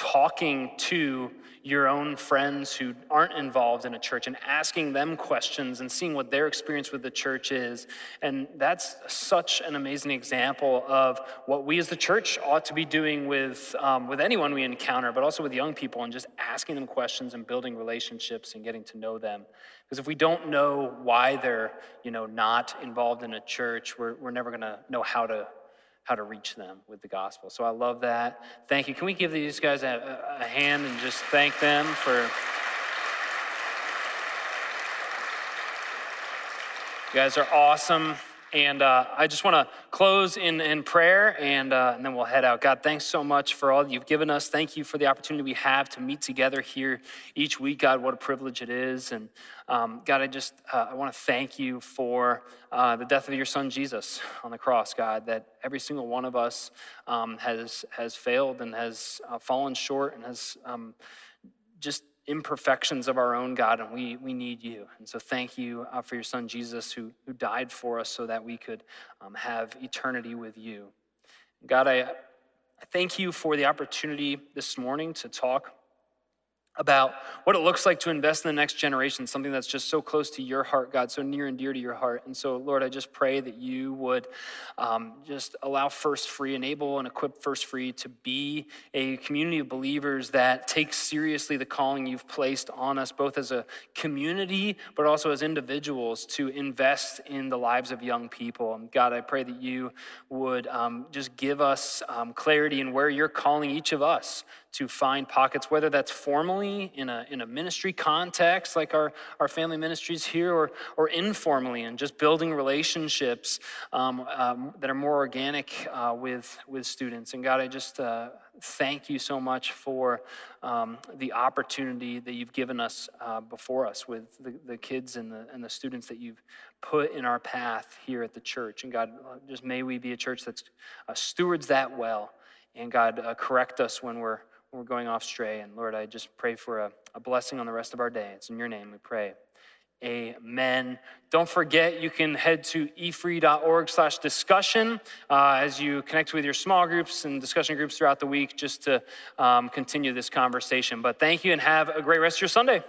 talking to your own friends who aren't involved in a church and asking them questions and seeing what their experience with the church is. And that's such an amazing example of what we as the church ought to be doing with, um, with anyone we encounter, but also with young people and just asking them questions and building relationships and getting to know them. Because if we don't know why they're you know, not involved in a church, we're, we're never going to know how to how to reach them with the gospel. So I love that. Thank you. Can we give these guys a, a hand and just thank them for. You guys are awesome. And uh, I just want to close in, in prayer and, uh, and then we'll head out. God, thanks so much for all that you've given us. Thank you for the opportunity we have to meet together here each week. God, what a privilege it is. And um, God, I just uh, I want to thank you for uh, the death of your son Jesus on the cross, God, that every single one of us um, has, has failed and has uh, fallen short and has um, just imperfections of our own, God, and we, we need you. And so thank you uh, for your son Jesus who, who died for us so that we could um, have eternity with you. God, I, I thank you for the opportunity this morning to talk about what it looks like to invest in the next generation, something that's just so close to your heart, God, so near and dear to your heart. And so, Lord, I just pray that you would um, just allow First Free, enable and equip First Free to be a community of believers that takes seriously the calling you've placed on us, both as a community, but also as individuals, to invest in the lives of young people. And God, I pray that you would um, just give us um, clarity in where you're calling each of us to find pockets, whether that's formally in a, in a ministry context, like our, our family ministries here, or, or informally, and just building relationships um, um, that are more organic uh, with, with students. And God, I just uh, thank you so much for um, the opportunity that you've given us uh, before us with the, the kids and the, and the students that you've put in our path here at the church. And God, uh, just may we be a church that uh, stewards that well. And God, uh, correct us when we're we're going off stray. And Lord, I just pray for a, a blessing on the rest of our day. It's in your name we pray. Amen. Don't forget, you can head to efree.org slash discussion uh, as you connect with your small groups and discussion groups throughout the week just to um, continue this conversation. But thank you and have a great rest of your Sunday.